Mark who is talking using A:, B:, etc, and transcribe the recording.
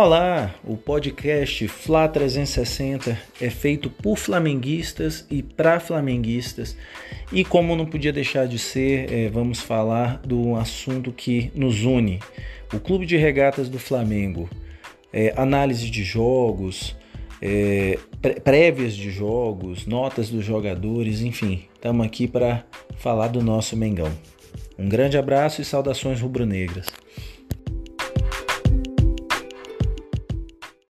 A: Olá, o podcast Fla 360 é feito por flamenguistas e para flamenguistas. E como não podia deixar de ser, é, vamos falar do assunto que nos une: o Clube de Regatas do Flamengo. É, análise de jogos, é, prévias de jogos, notas dos jogadores, enfim, estamos aqui para falar do nosso Mengão. Um grande abraço e saudações rubro-negras.